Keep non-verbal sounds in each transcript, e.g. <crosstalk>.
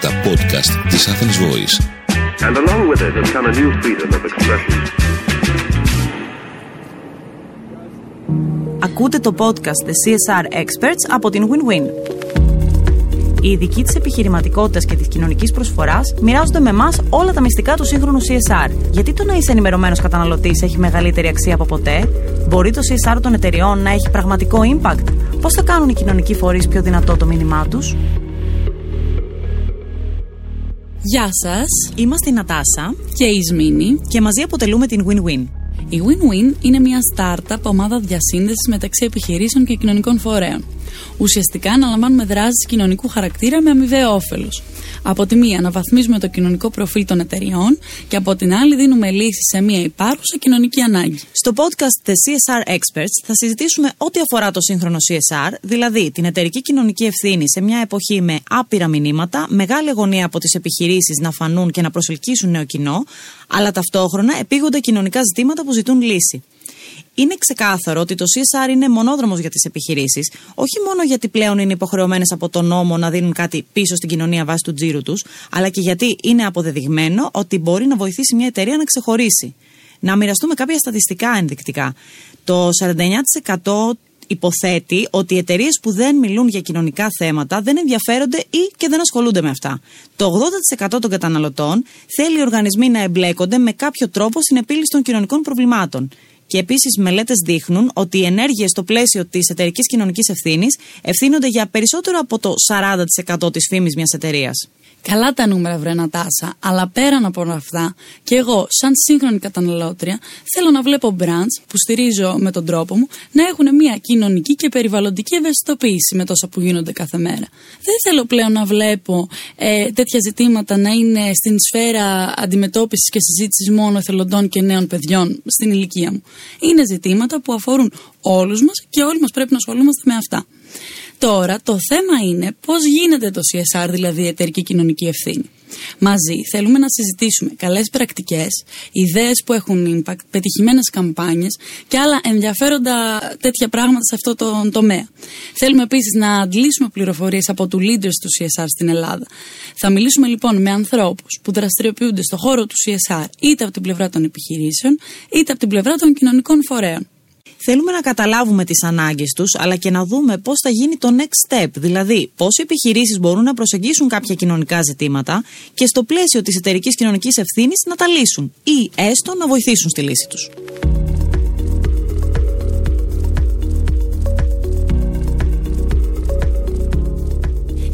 και τα podcast της Athens Voice. And along with it has come a new freedom of expression. Ακούτε το podcast The CSR Experts από την Win-Win. Οι ειδικοί της επιχειρηματικότητας και της κοινωνικής προσφοράς μοιράζονται με εμάς όλα τα μυστικά του σύγχρονου CSR. Γιατί το να είσαι ενημερωμένος καταναλωτής έχει μεγαλύτερη αξία από ποτέ, μπορεί το CSR των εταιριών να έχει πραγματικό impact, πώς θα κάνουν οι κοινωνικοί φορείς πιο δυνατό το μήνυμά τους; Γεια σας. Είμαστε η Νατάσα και η Ισμήνη και μαζί αποτελούμε την Win-Win. Η Win-Win είναι μια startup ομάδα διασύνδεσης μεταξύ επιχειρήσεων και κοινωνικών φορέων. Ουσιαστικά αναλαμβάνουμε δράσεις κοινωνικού χαρακτήρα με αμοιβαίο όφελος. Από τη μία αναβαθμίζουμε το κοινωνικό προφίλ των εταιριών και από την άλλη δίνουμε λύσεις σε μία υπάρχουσα κοινωνική ανάγκη. Στο podcast The CSR Experts θα συζητήσουμε ό,τι αφορά το σύγχρονο CSR, δηλαδή την εταιρική κοινωνική ευθύνη σε μια εποχή με άπειρα μηνύματα, μεγάλη αγωνία από τις επιχειρήσεις να φανούν και να προσελκύσουν νέο κοινό, αλλά ταυτόχρονα επίγονται κοινωνικά ζητήματα που ζητούν λύση. Είναι ξεκάθαρο ότι το CSR είναι μονόδρομος για τις επιχειρήσεις, όχι μόνο γιατί πλέον είναι υποχρεωμένες από τον νόμο να δίνουν κάτι πίσω στην κοινωνία βάσει του τζίρου τους, αλλά και γιατί είναι αποδεδειγμένο ότι μπορεί να βοηθήσει μια εταιρεία να ξεχωρίσει. Να μοιραστούμε κάποια στατιστικά ενδεικτικά. Το 49% υποθέτει ότι οι εταιρείες που δεν μιλούν για κοινωνικά θέματα δεν ενδιαφέρονται ή και δεν ασχολούνται με αυτά. Το 80% των καταναλωτών θέλει οι οργανισμοί να εμπλέκονται με κάποιο τρόπο στην επίλυση των κοινωνικών προβλημάτων. Και επίσης, μελέτες δείχνουν ότι οι ενέργειες στο πλαίσιο της εταιρικής κοινωνικής ευθύνης ευθύνονται για περισσότερο από το 40% της φήμης μιας εταιρείας. Καλά τα νούμερα, βρε Νατάσα, αλλά πέραν από όλα αυτά, και εγώ, σαν σύγχρονη καταναλώτρια, θέλω να βλέπω brands που στηρίζω με τον τρόπο μου να έχουν μια κοινωνική και περιβαλλοντική ευαισθητοποίηση με τόσα που γίνονται κάθε μέρα. Δεν θέλω πλέον να βλέπω ε, τέτοια ζητήματα να είναι στην σφαίρα αντιμετώπισης και συζήτησης μόνο εθελοντών και νέων παιδιών στην ηλικία μου. Είναι ζητήματα που αφορούν όλους μας και όλοι μας πρέπει να ασχολούμαστε με αυτά. Τώρα το θέμα είναι πώς γίνεται το CSR, δηλαδή η εταιρική κοινωνική ευθύνη. Μαζί θέλουμε να συζητήσουμε καλές πρακτικές, ιδέες που έχουν impact, πετυχημένες καμπάνιες και άλλα ενδιαφέροντα τέτοια πράγματα σε αυτό το τομέα. Θέλουμε επίσης να αντλήσουμε πληροφορίες από του leaders του CSR στην Ελλάδα. Θα μιλήσουμε λοιπόν με ανθρώπους που δραστηριοποιούνται στο χώρο του CSR είτε από την πλευρά των επιχειρήσεων είτε από την πλευρά των κοινωνικών φορέων. Θέλουμε να καταλάβουμε τις ανάγκες τους, αλλά και να δούμε πώς θα γίνει το next step. Δηλαδή, πώς οι επιχειρήσεις μπορούν να προσεγγίσουν κάποια κοινωνικά ζητήματα και στο πλαίσιο της εταιρικής κοινωνικής ευθύνης να τα λύσουν ή έστω να βοηθήσουν στη λύση τους.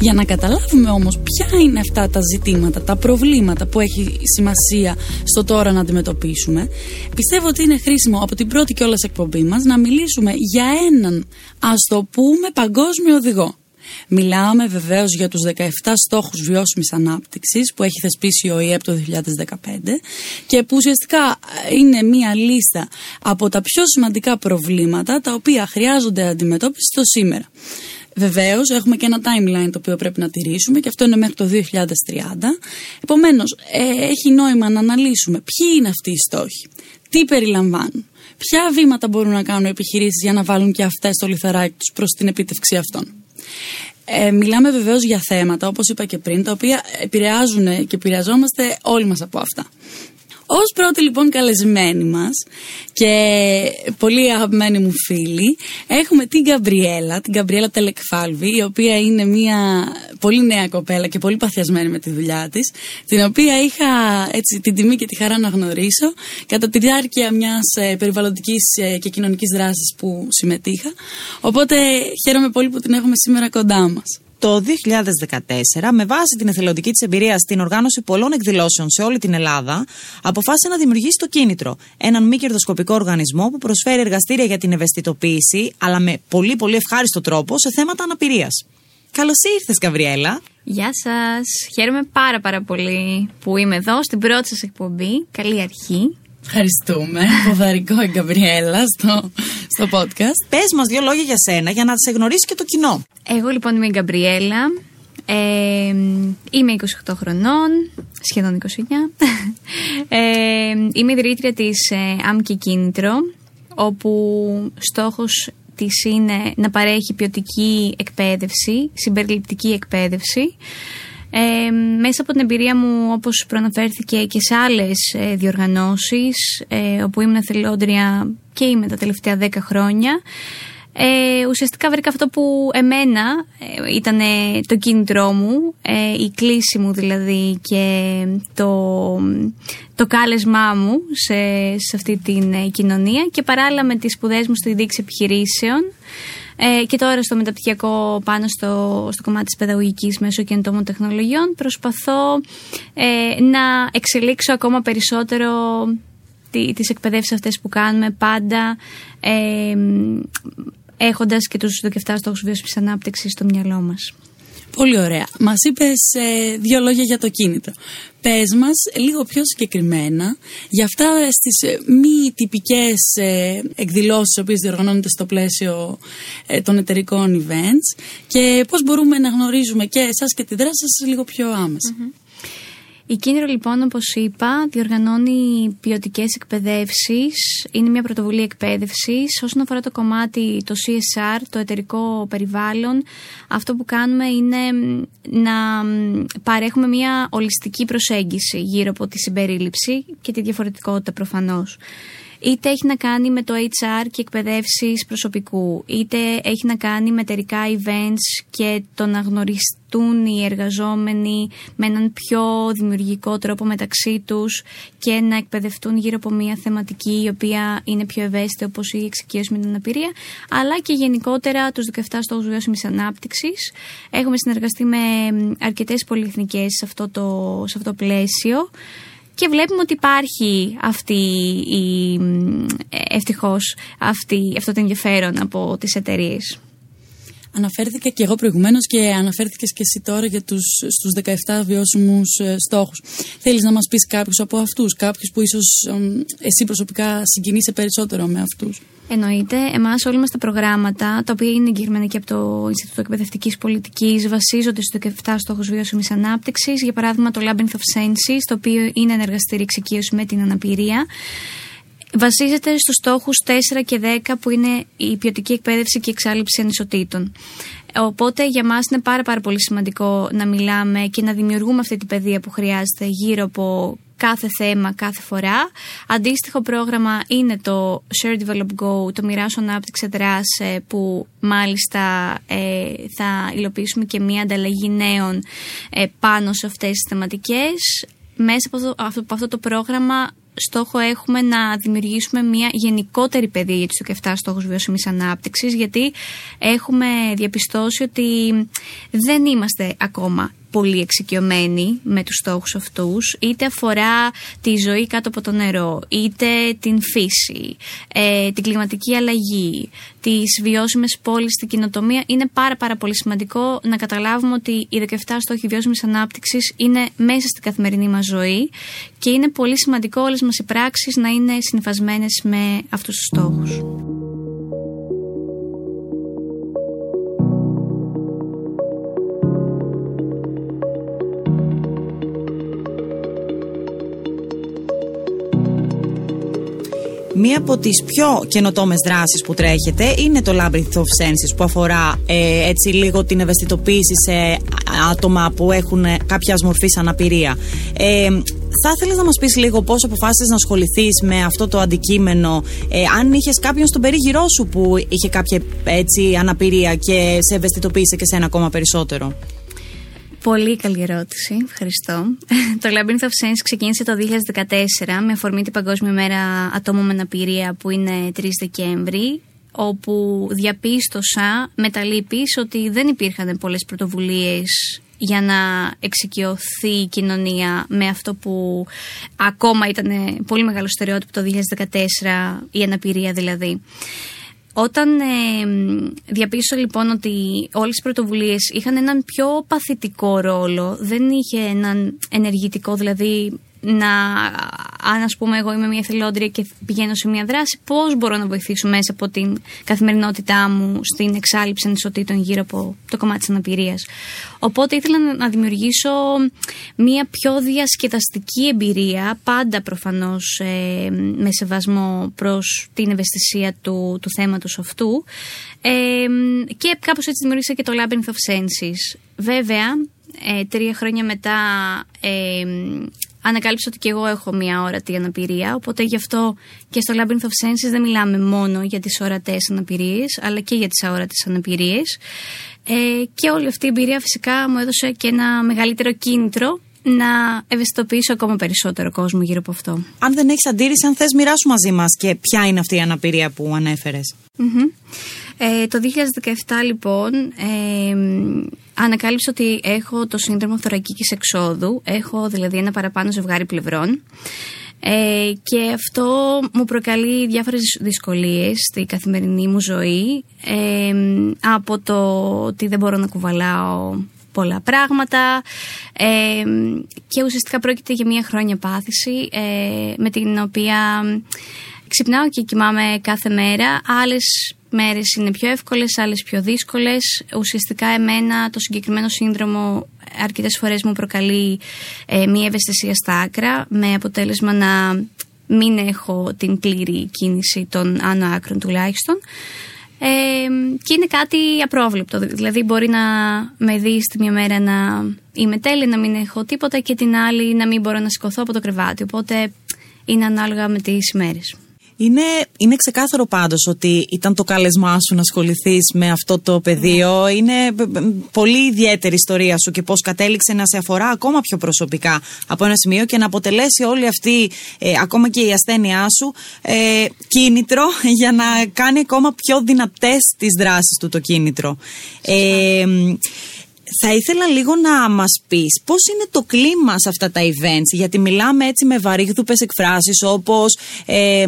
Για να καταλάβουμε όμως ποια είναι αυτά τα ζητήματα, τα προβλήματα που έχει σημασία στο τώρα να αντιμετωπίσουμε, πιστεύω ότι είναι χρήσιμο από την πρώτη κιόλας εκπομπή μας να μιλήσουμε για έναν, ας το πούμε, παγκόσμιο οδηγό. Μιλάμε βεβαίως για τους 17 στόχους βιώσιμης ανάπτυξης που έχει θεσπίσει ο ΙΕΠ το 2015 και που ουσιαστικά είναι μία λίστα από τα πιο σημαντικά προβλήματα τα οποία χρειάζονται αντιμετώπιση στο σήμερα. Βεβαίως, έχουμε και ένα timeline το οποίο πρέπει να τηρήσουμε και αυτό είναι μέχρι το 2030. Επομένως, ε, έχει νόημα να αναλύσουμε ποιοι είναι αυτοί οι στόχοι, τι περιλαμβάνουν, ποια βήματα μπορούν να κάνουν οι επιχειρήσεις για να βάλουν και αυτές το λιθαράκι τους προς την επίτευξη αυτών. Ε, μιλάμε βεβαίως για θέματα, όπως είπα και πριν, τα οποία επηρεάζουν και επηρεαζόμαστε όλοι μας από αυτά. Ω πρώτη λοιπόν καλεσμένη μας και πολύ αγαπημένη μου φίλη, έχουμε την Γκαμπριέλα, την Γκαμπριέλα Τελεκφάλβη, η οποία είναι μια πολύ νέα κοπέλα και πολύ παθιασμένη με τη δουλειά της, την οποία είχα έτσι την τιμή και τη χαρά να γνωρίσω κατά τη διάρκεια μιας ε, περιβαλλοντικής ε, και κοινωνικής δράσης που συμμετείχα. Οπότε χαίρομαι πολύ που την έχουμε σήμερα κοντά μας το 2014, με βάση την εθελοντική της εμπειρία στην οργάνωση πολλών εκδηλώσεων σε όλη την Ελλάδα, αποφάσισε να δημιουργήσει το Κίνητρο, έναν μη κερδοσκοπικό οργανισμό που προσφέρει εργαστήρια για την ευαισθητοποίηση, αλλά με πολύ πολύ ευχάριστο τρόπο σε θέματα αναπηρίας. Καλώς ήρθες, Γαβριέλα. Γεια σας. Χαίρομαι πάρα πάρα πολύ που είμαι εδώ στην πρώτη σας εκπομπή. Καλή αρχή. Ευχαριστούμε. Ποδαρικό η Γκαμπριέλα στο, στο podcast. Πες μας δύο λόγια για σένα για να σε γνωρίσει και το κοινό. Εγώ λοιπόν είμαι η Γκαμπριέλα. Ε, είμαι 28 χρονών, σχεδόν 29. Ε, <laughs> είμαι ιδρύτρια της ε, ΑΜΚΙ Κίνητρο, όπου στόχος της είναι να παρέχει ποιοτική εκπαίδευση, συμπεριληπτική εκπαίδευση Ε, μέσα από την εμπειρία μου, όπως προαναφέρθηκε και σε άλλες ε, διοργανώσεις, ε, όπου ήμουν θελόντρια και είμαι τα τελευταία 10 χρόνια, ε, ουσιαστικά βρήκα αυτό που εμένα ε, ήταν το κίνητρό μου, ε, η κλίση μου δηλαδή και το, το κάλεσμά μου σε, σε αυτή την ε, κοινωνία και παράλληλα με τις σπουδές μου στη δίκηση επιχειρήσεων ε, και τώρα στο μεταπτυχιακό πάνω στο, στο κομμάτι της παιδαγωγικής μέσω καινοτόμων τεχνολογιών προσπαθώ να εξελίξω ακόμα περισσότερο τις εκπαιδεύσεις αυτές που κάνουμε πάντα έχοντας και τους 17 στόχους βιώσιμης ανάπτυξης στο μυαλό μας. Πολύ ωραία. Μας είπες ε, δύο λόγια για το κίνητρο. Πες μας λίγο πιο συγκεκριμένα για αυτά στις ε, μη τυπικές ε, εκδηλώσεις, οποίες διοργανώνονται στο πλαίσιο ε, των εταιρικών events και πώς μπορούμε να γνωρίζουμε και εσάς και τη δράση σας λίγο πιο αμεσα η Κίνηρο λοιπόν όπως είπα διοργανώνει ποιοτικές εκπαιδεύσεις. είναι μια πρωτοβουλία εκπαίδευσης. Όσον αφορά το κομμάτι το CSR, το εταιρικό περιβάλλον, αυτό που κάνουμε είναι να παρέχουμε μια ολιστική προσέγγιση γύρω από τη συμπερίληψη και τη διαφορετικότητα προφανώς είτε έχει να κάνει με το HR και εκπαιδεύσεις προσωπικού, είτε έχει να κάνει με εταιρικά events και το να γνωριστούν οι εργαζόμενοι με έναν πιο δημιουργικό τρόπο μεταξύ τους και να εκπαιδευτούν γύρω από μια θεματική η οποία είναι πιο ευαίσθητη όπως η εξοικείωση με την αναπηρία, αλλά και γενικότερα τους 17 στόχους βιώσιμης ανάπτυξης. Έχουμε συνεργαστεί με αρκετές πολυεθνικές σε αυτό το, σε αυτό το πλαίσιο και βλέπουμε ότι υπάρχει αυτή η, ευτυχώς αυτή, αυτό το ενδιαφέρον από τις εταιρείες. Αναφέρθηκα και εγώ προηγουμένως και αναφέρθηκες και εσύ τώρα για τους, στους 17 βιώσιμους ε, στόχους. Θέλεις να μας πεις κάποιους από αυτούς, κάποιους που ίσως εσύ προσωπικά συγκινείσαι περισσότερο με αυτούς; Εννοείται. Εμάς, όλοι μας τα προγράμματα, τα οποία είναι εγκεκριμένα και από το Ινστιτούτο Εκπαιδευτικής Πολιτικής, βασίζονται στους 17 στόχους βιώσιμης ανάπτυξης. Για παράδειγμα, το Labyrinth of Senses, το οποίο είναι ένα εργαστήριο εξοικείωση με την αναπηρία. Βασίζεται στους στόχους 4 και 10 που είναι η ποιοτική εκπαίδευση και η εξάλληψη ανισοτήτων. Οπότε για μας είναι πάρα πάρα πολύ σημαντικό να μιλάμε και να δημιουργούμε αυτή την παιδεία που χρειάζεται γύρω από κάθε θέμα κάθε φορά. Αντίστοιχο πρόγραμμα είναι το Share Develop Go, το Μοιράσου Ανάπτυξε Δράσε, που μάλιστα ε, θα υλοποιήσουμε και μία ανταλλαγή νέων ε, πάνω σε αυτές τις θεματικές. Μέσα από αυτό, από αυτό το πρόγραμμα στόχο έχουμε να δημιουργήσουμε μια γενικότερη παιδεία για τους 17 στόχους βιώσιμης ανάπτυξης γιατί έχουμε διαπιστώσει ότι δεν είμαστε ακόμα πολύ εξοικειωμένοι με τους στόχους αυτούς, είτε αφορά τη ζωή κάτω από το νερό, είτε την φύση, ε, την κλιματική αλλαγή, τις βιώσιμες πόλεις, την κοινοτομία. Είναι πάρα πάρα πολύ σημαντικό να καταλάβουμε ότι οι 17 στόχοι βιώσιμης ανάπτυξης είναι μέσα στην καθημερινή μας ζωή και είναι πολύ σημαντικό όλες μας οι πράξεις να είναι συνεφασμένες με αυτούς τους στόχους. Μία από τις πιο καινοτόμες δράσεις που τρέχετε είναι το Labyrinth of Senses που αφορά ε, έτσι λίγο την ευαισθητοποίηση σε άτομα που έχουν κάποια μορφή αναπηρία. Ε, θα ήθελες να μας πεις λίγο πώς αποφάσισες να ασχοληθείς με αυτό το αντικείμενο, ε, αν είχες κάποιον στον περίγυρό σου που είχε κάποια έτσι αναπηρία και σε ευαισθητοποίησε και σε ένα ακόμα περισσότερο; Πολύ καλή ερώτηση. Ευχαριστώ. το Labyrinth of Sense ξεκίνησε το 2014 με αφορμή την Παγκόσμια Μέρα Ατόμων με Αναπηρία που είναι 3 Δεκέμβρη όπου διαπίστωσα με τα λύπης ότι δεν υπήρχαν πολλές πρωτοβουλίες για να εξοικειωθεί η κοινωνία με αυτό που ακόμα ήταν πολύ μεγάλο στερεότυπο το 2014, η αναπηρία δηλαδή. Όταν ε, διαπίστωσα λοιπόν ότι όλες οι πρωτοβουλίες είχαν έναν πιο παθητικό ρόλο, δεν είχε έναν ενεργητικό, δηλαδή να, αν ας πούμε εγώ είμαι μια εθελόντρια και πηγαίνω σε μια δράση, πώς μπορώ να βοηθήσω μέσα από την καθημερινότητά μου στην εξάλληψη ανισοτήτων γύρω από το κομμάτι της αναπηρίας. Οπότε ήθελα να δημιουργήσω μια πιο διασκεδαστική εμπειρία, πάντα προφανώς ε, με σεβασμό προς την ευαισθησία του, του θέματος αυτού ε, και κάπως έτσι δημιούργησα και το Labyrinth of Senses. Βέβαια, ε, τρία χρόνια μετά ε, ανακάλυψα ότι και εγώ έχω μια ορατή αναπηρία, οπότε γι' αυτό και στο Labyrinth of Senses δεν μιλάμε μόνο για τις ορατές αναπηρίες, αλλά και για τις αόρατες αναπηρίες. Ε, και όλη αυτή η εμπειρία φυσικά μου έδωσε και ένα μεγαλύτερο κίνητρο να ευαισθητοποιήσω ακόμα περισσότερο κόσμο γύρω από αυτό. Αν δεν έχεις αντίρρηση, αν θες, μοιράσου μαζί μας και ποια είναι αυτή η αναπηρία που ανέφερες. Ε, το 2017 λοιπόν ε, ανακάλυψα ότι έχω το σύνδρομο θωρακικής εξόδου, έχω δηλαδή ένα παραπάνω ζευγάρι πλευρών. Ε, και αυτό μου προκαλεί διάφορες δυσκολίες στη καθημερινή μου ζωή. Ε, από το ότι δεν μπορώ να κουβαλάω πολλά πράγματα. Ε, και ουσιαστικά πρόκειται για μια χρόνια πάθηση ε, με την οποία ξυπνάω και κοιμάμαι κάθε μέρα. Άλλες μέρες είναι πιο εύκολες, άλλες πιο δύσκολες. Ουσιαστικά εμένα το συγκεκριμένο σύνδρομο αρκετές φορές μου προκαλεί ε, μία ευαισθησία στα άκρα με αποτέλεσμα να μην έχω την πλήρη κίνηση των άνω άκρων τουλάχιστον. Ε, και είναι κάτι απρόβλεπτο. Δηλαδή, μπορεί να με δει τη μια μέρα να είμαι τέλεια, να μην έχω τίποτα και την άλλη να μην μπορώ να σηκωθώ από το κρεβάτι. Οπότε είναι ανάλογα με τις ημέρε. Είναι, είναι ξεκάθαρο πάντως ότι ήταν το κάλεσμά σου να ασχοληθείς με αυτό το πεδίο. Είναι πολύ ιδιαίτερη ιστορία σου και πώς κατέληξε να σε αφορά ακόμα πιο προσωπικά από ένα σημείο και να αποτελέσει όλη αυτή, ε, ακόμα και η ασθένειά σου, ε, κίνητρο <laughs> για να κάνει ακόμα πιο δυνατές τις δράσεις του το κίνητρο. Ε, θα ήθελα λίγο να μας πεις πώς είναι το κλίμα σε αυτά τα events, γιατί μιλάμε έτσι με βαρύγδουπες εκφράσεις όπως ε,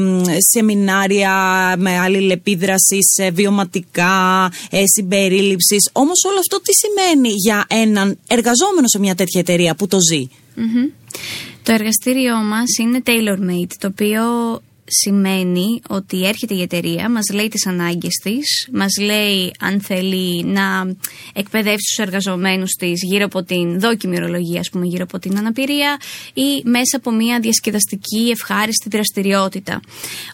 σεμινάρια με αλληλεπίδραση σε βιωματικά, ε, συμπερίληψη. Όμως όλο αυτό τι σημαίνει για έναν εργαζόμενο σε μια τέτοια εταιρεία που το ζει; Το εργαστήριό μας είναι tailor-made, το οποίο σημαίνει ότι έρχεται η εταιρεία, μας λέει τις ανάγκες της, μας λέει αν θέλει να εκπαιδεύσει τους εργαζομένους της γύρω από την δόκιμη ορολογία, ας πούμε, γύρω από την αναπηρία ή μέσα από μια διασκεδαστική ευχάριστη δραστηριότητα.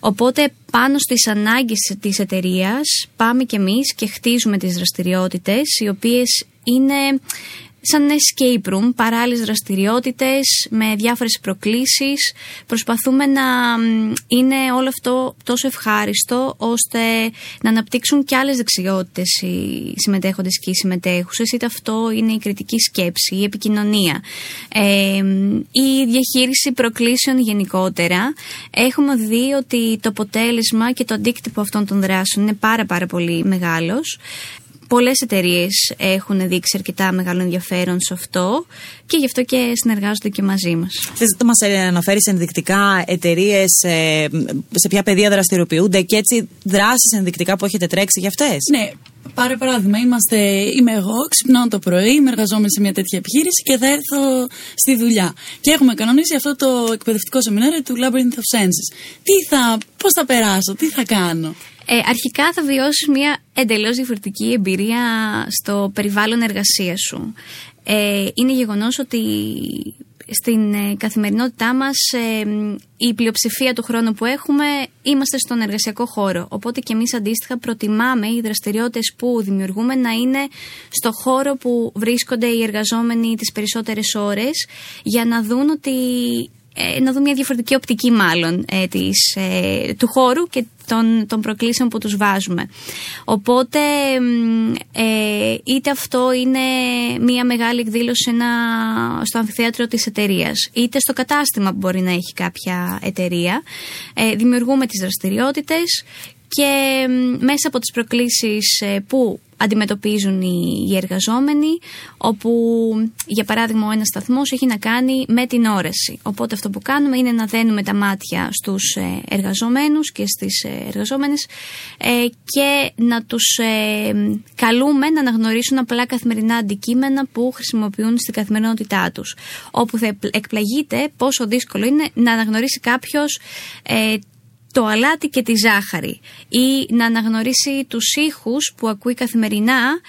Οπότε πάνω στις ανάγκες της εταιρείας πάμε κι εμείς και χτίζουμε τις δραστηριότητες οι οποίες είναι σαν escape room, παράλληλες δραστηριότητες με διάφορες προκλήσεις. Προσπαθούμε να είναι όλο αυτό τόσο ευχάριστο ώστε να αναπτύξουν και άλλες δεξιότητες οι συμμετέχοντες και οι συμμετέχουσες είτε αυτό είναι η κριτική σκέψη, η επικοινωνία, ε, η διαχείριση προκλήσεων γενικότερα. Έχουμε δει ότι το αποτέλεσμα και το αντίκτυπο αυτών των δράσεων είναι πάρα πάρα πολύ μεγάλος. Πολλές εταιρείες έχουν δείξει αρκετά μεγάλο ενδιαφέρον σε αυτό και γι' αυτό και συνεργάζονται και μαζί μας. Θες να μας αναφέρεις ενδεικτικά εταιρείες ε, σε ποια πεδία δραστηριοποιούνται και έτσι δράσεις ενδεικτικά που έχετε τρέξει για αυτές; Ναι, Πάρε παράδειγμα, είμαστε, είμαι εγώ, ξυπνάω το πρωί, είμαι εργαζόμενη σε μια τέτοια επιχείρηση και θα έρθω στη δουλειά. Και έχουμε κανονίσει αυτό το εκπαιδευτικό σεμινάριο του Labyrinth of Senses. Τι θα, πώς θα περάσω, τι θα κάνω; Ε, αρχικά θα βιώσεις μια εντελώς διαφορετική εμπειρία στο περιβάλλον εργασίας σου. Ε, είναι γεγονός ότι στην ε, καθημερινότητά μας ε, η πλειοψηφία του χρόνου που έχουμε είμαστε στον εργασιακό χώρο. Οπότε και εμείς αντίστοιχα προτιμάμε οι δραστηριότητες που δημιουργούμε να είναι στο χώρο που βρίσκονται οι εργαζόμενοι τις περισσότερες ώρες για να δουν ότι ε, να δουν μια διαφορετική οπτική μάλλον ε, της, ε, του χώρου και των, των προκλήσεων που τους βάζουμε. Οπότε ε, είτε αυτό είναι μια μεγάλη εκδήλωση ένα, στο αμφιθέατρο της εταιρείας, είτε στο κατάστημα που μπορεί να έχει κάποια εταιρεία. Ε, δημιουργούμε τις δραστηριότητες και μέσα από τις προκλήσεις που αντιμετωπίζουν οι, εργαζόμενοι, όπου για παράδειγμα ο ένας σταθμός έχει να κάνει με την όρεση. Οπότε αυτό που κάνουμε είναι να δένουμε τα μάτια στους ε, εργαζομένους και στις ε, εργαζόμενες ε, και να τους καλούμε να αναγνωρίσουν απλά καθημερινά αντικείμενα που χρησιμοποιούν στην καθημερινότητά τους. Όπου θα εκπλαγείτε πόσο δύσκολο είναι να αναγνωρίσει κάποιος το αλάτι και τη ζάχαρη ή να αναγνωρίσει τους ήχους που ακούει καθημερινά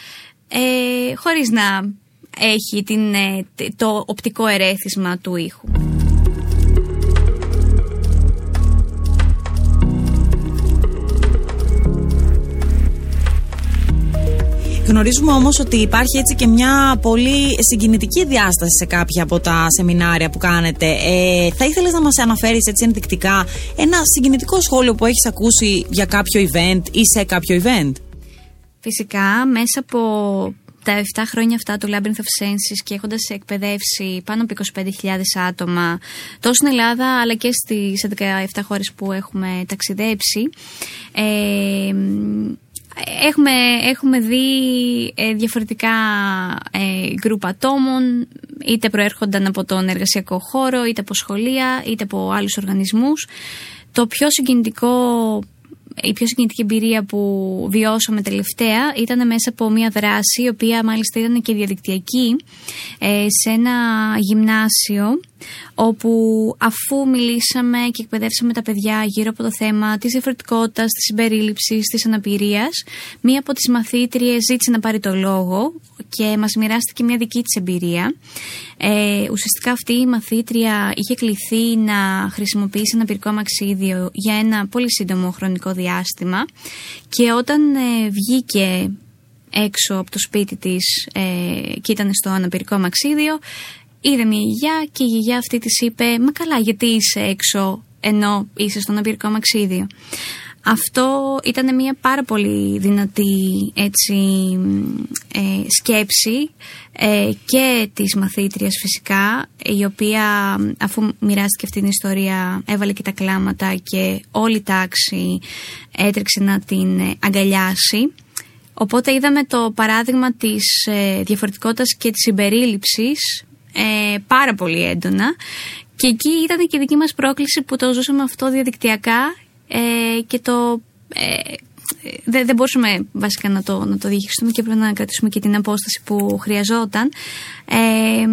ε, χωρίς να έχει την, ε, το οπτικό ερέθισμα του ήχου. Γνωρίζουμε όμως ότι υπάρχει έτσι και μια πολύ συγκινητική διάσταση σε κάποια από τα σεμινάρια που κάνετε. Ε, θα ήθελες να μας αναφέρεις έτσι ενδεικτικά ένα συγκινητικό σχόλιο που έχεις ακούσει για κάποιο event ή σε κάποιο event; Φυσικά, μέσα από τα 7 χρόνια αυτά του Labyrinth of Senses και έχοντας εκπαιδεύσει πάνω από 25.000 άτομα τόσο στην Ελλάδα αλλά και στις 17 χώρες που έχουμε ταξιδέψει ε, Έχουμε, έχουμε δει ε, διαφορετικά ε, γκρουπ ατόμων, είτε προέρχονταν από τον εργασιακό χώρο, είτε από σχολεία, είτε από άλλους οργανισμούς. Το πιο συγκινητικό η πιο συγκινητική εμπειρία που βιώσαμε τελευταία ήταν μέσα από μια δράση, η οποία μάλιστα ήταν και διαδικτυακή, ε, σε ένα γυμνάσιο, όπου αφού μιλήσαμε και εκπαιδεύσαμε τα παιδιά γύρω από το θέμα της διαφορετικότητας, της συμπερίληψης, της αναπηρίας, μία από τις μαθήτριες ζήτησε να πάρει το λόγο και μας μοιράστηκε μια δική της εμπειρία. Ε, ουσιαστικά αυτή η μαθήτρια είχε κληθεί να χρησιμοποιήσει ένα πυρικό μαξίδιο για ένα πολύ σύντομο χρονικό διάστημα και όταν ε, βγήκε έξω από το σπίτι της ε, και ήταν στο αναπηρικό μαξίδιο είδε μια γιαγιά και η γιαγιά αυτή της είπε «Μα καλά γιατί είσαι έξω ενώ είσαι στο αναπηρικό μαξίδιο». Αυτό ήταν μια πάρα πολύ δυνατή έτσι, ε, σκέψη ε, και της μαθήτριας φυσικά η οποία αφού μοιράστηκε αυτή την ιστορία έβαλε και τα κλάματα και όλη η τάξη έτρεξε να την αγκαλιάσει. Οπότε είδαμε το παράδειγμα της ε, διαφορετικότητας και της συμπερίληψης ε, πάρα πολύ έντονα και εκεί ήταν και η δική μας πρόκληση που το ζούσαμε αυτό διαδικτυακά ε, και το. Ε, δεν, δεν μπορούσαμε βασικά να το, να το διαχειριστούμε και πρέπει να κρατήσουμε και την απόσταση που χρειαζόταν. Ε,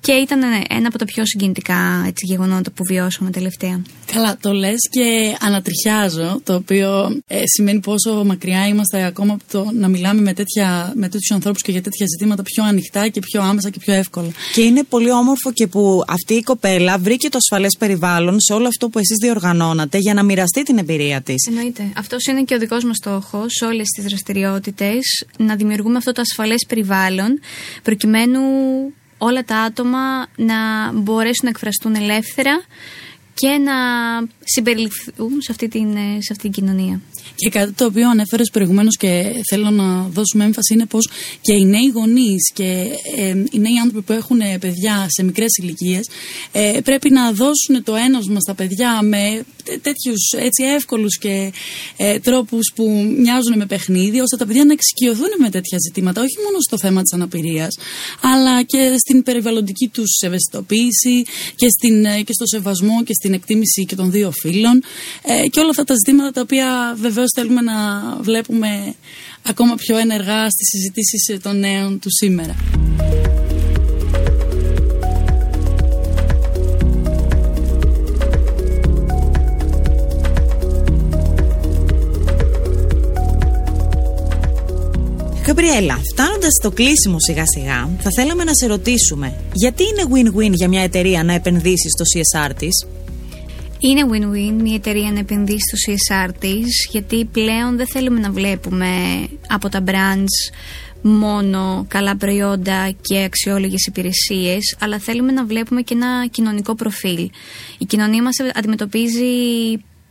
και ήταν ένα από τα πιο συγκινητικά έτσι, γεγονότα που βιώσαμε τελευταία. Καλά, το λες και ανατριχιάζω, το οποίο ε, σημαίνει πόσο μακριά είμαστε ακόμα από το να μιλάμε με, τέτοια, με τέτοιους ανθρώπους και για τέτοια ζητήματα πιο ανοιχτά και πιο άμεσα και πιο εύκολα. Και είναι πολύ όμορφο και που αυτή η κοπέλα βρήκε το ασφαλές περιβάλλον σε όλο αυτό που εσείς διοργανώνατε για να μοιραστεί την εμπειρία της. Εννοείται. Αυτός είναι και ο δικός μας στόχος σε όλες τις δραστηριότητες, να δημιουργούμε αυτό το ασφαλές περιβάλλον προκειμένου όλα τα άτομα να μπορέσουν να εκφραστούν ελεύθερα και να συμπεριληφθούν σε αυτή την, σε αυτή την κοινωνία. Και κάτι το οποίο ανέφερες προηγουμένως και θέλω να δώσουμε έμφαση είναι πως και οι νέοι γονείς και ε, οι νέοι άνθρωποι που έχουν παιδιά σε μικρές ηλικίες ε, πρέπει να δώσουν το ένασμα στα παιδιά με τέτοιους έτσι εύκολους και ε, τρόπους που μοιάζουν με παιχνίδι, ώστε τα παιδιά να εξοικειωθούν με τέτοια ζητήματα, όχι μόνο στο θέμα της αναπηρίας, αλλά και στην περιβαλλοντική τους ευαισθητοποίηση και, στην, ε, και στο σεβασμό και στην εκτίμηση και των δύο φίλων ε, και όλα αυτά τα ζητήματα τα οποία βεβαίως θέλουμε να βλέπουμε ακόμα πιο ενεργά στις συζητήσεις των νέων του σήμερα. Γαμπριέλα, φτάνοντας στο κλείσιμο σιγά σιγά, θα θέλαμε να σε ρωτήσουμε γιατί είναι win-win για μια εταιρεία να επενδύσει στο CSR της; Είναι win-win η εταιρεία να επενδύσει στο CSR της, γιατί πλέον δεν θέλουμε να βλέπουμε από τα brands μόνο καλά προϊόντα και αξιόλογες υπηρεσίες, αλλά θέλουμε να βλέπουμε και ένα κοινωνικό προφίλ. Η κοινωνία μας αντιμετωπίζει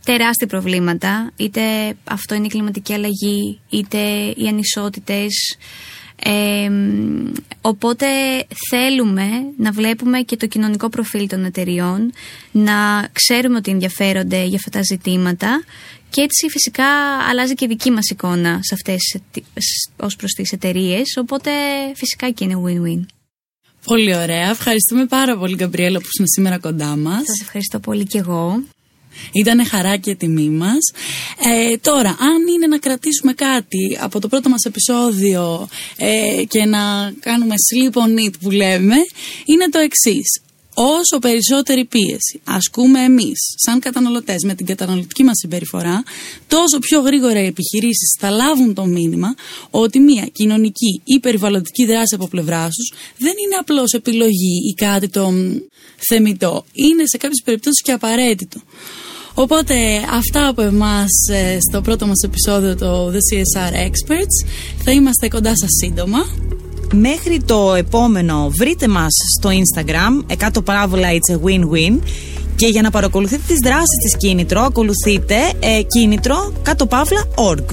τεράστια προβλήματα, είτε αυτό είναι η κλιματική αλλαγή, είτε οι ανισότητες, οπότε θέλουμε να βλέπουμε και το κοινωνικό προφίλ των εταιριών, να ξέρουμε ότι ενδιαφέρονται για αυτά τα ζητήματα και έτσι φυσικά αλλάζει και η δική μας εικόνα σε αυτές ως προς τις εταιρείες, οπότε φυσικά και είναι win-win. Πολύ ωραία. Ευχαριστούμε πάρα πολύ, Γκαμπριέλα, που είσαι σήμερα κοντά μας. Σας ευχαριστώ πολύ και εγώ. Ήταν χαρά και τιμή μας. Ε, τώρα, αν είναι να κρατήσουμε κάτι από το πρώτο μας επεισόδιο ε, και να κάνουμε sleep on it που λέμε, είναι το εξής. Όσο περισσότερη πίεση ασκούμε εμείς, σαν καταναλωτές, με την καταναλωτική μας συμπεριφορά, τόσο πιο γρήγορα οι επιχειρήσεις θα λάβουν το μήνυμα ότι μια κοινωνική ή περιβαλλοντική δράση από πλευρά τους δεν είναι απλώς επιλογή ή κάτι το θεμητό. Είναι σε κάποιες περιπτώσεις και απαραίτητο. Οπότε αυτά από εμάς ε, στο πρώτο μας επεισόδιο το The CSR Experts. Θα είμαστε κοντά σας σύντομα. Μέχρι το επόμενο βρείτε μας στο Instagram εκάτω παράβολα it's a win-win και για να παρακολουθείτε τις δράσεις της Κίνητρο ακολουθείτε ε, Κίνητρο κάτω παύλα org.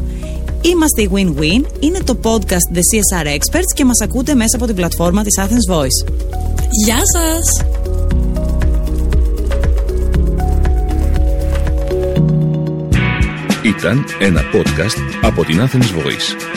Είμαστε η Win-Win, είναι το podcast The CSR Experts και μας ακούτε μέσα από την πλατφόρμα της Athens Voice. Γεια σας! Ήταν ένα podcast από την Athens Voice.